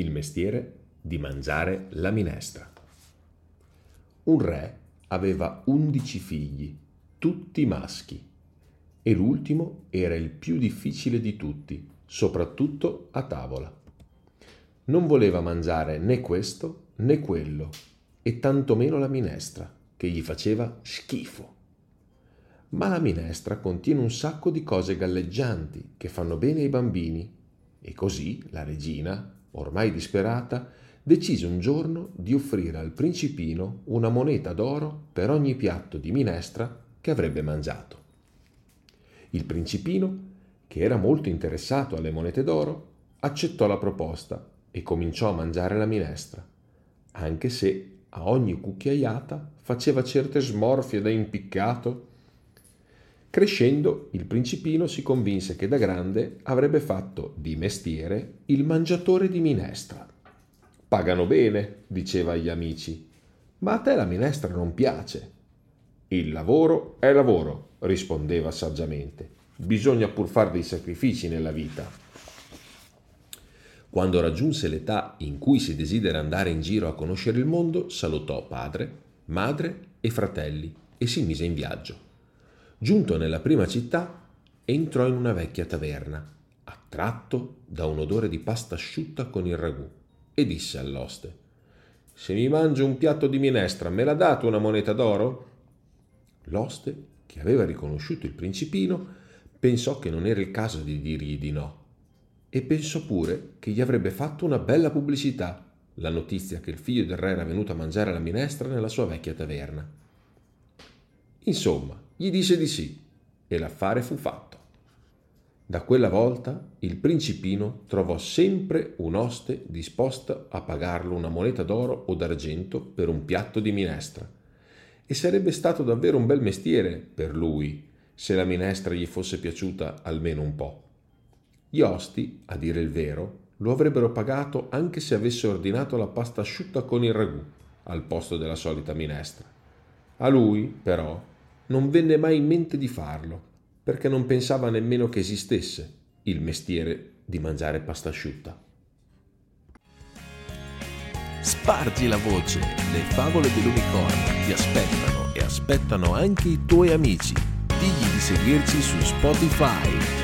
il mestiere di mangiare la minestra. Un re aveva undici figli, tutti maschi, e l'ultimo era il più difficile di tutti, soprattutto a tavola. Non voleva mangiare né questo né quello, e tantomeno la minestra, che gli faceva schifo. Ma la minestra contiene un sacco di cose galleggianti che fanno bene ai bambini, e così la regina, ormai disperata, decise un giorno di offrire al principino una moneta d'oro per ogni piatto di minestra che avrebbe mangiato. Il principino, che era molto interessato alle monete d'oro, accettò la proposta e cominciò a mangiare la minestra, anche se a ogni cucchiaiata faceva certe smorfie da impiccato. Crescendo, il principino si convinse che da grande avrebbe fatto di mestiere il mangiatore di minestra. Pagano bene, diceva agli amici, ma a te la minestra non piace. Il lavoro è lavoro, rispondeva saggiamente. Bisogna pur fare dei sacrifici nella vita. Quando raggiunse l'età in cui si desidera andare in giro a conoscere il mondo, salutò padre, madre e fratelli e si mise in viaggio. Giunto nella prima città, entrò in una vecchia taverna, attratto da un odore di pasta asciutta con il ragù e disse all'oste Se mi mangio un piatto di minestra, me la date una moneta d'oro? L'oste, che aveva riconosciuto il principino, pensò che non era il caso di dirgli di no e pensò pure che gli avrebbe fatto una bella pubblicità la notizia che il figlio del re era venuto a mangiare la minestra nella sua vecchia taverna. Insomma, gli disse di sì e l'affare fu fatto. Da quella volta il principino trovò sempre un oste disposto a pagarlo una moneta d'oro o d'argento per un piatto di minestra. E sarebbe stato davvero un bel mestiere per lui se la minestra gli fosse piaciuta almeno un po'. Gli osti, a dire il vero, lo avrebbero pagato anche se avesse ordinato la pasta asciutta con il ragù al posto della solita minestra. A lui, però, non venne mai in mente di farlo perché non pensava nemmeno che esistesse il mestiere di mangiare pasta asciutta. Spargi la voce, le favole dell'unicorno ti aspettano e aspettano anche i tuoi amici. Digli di seguirci su Spotify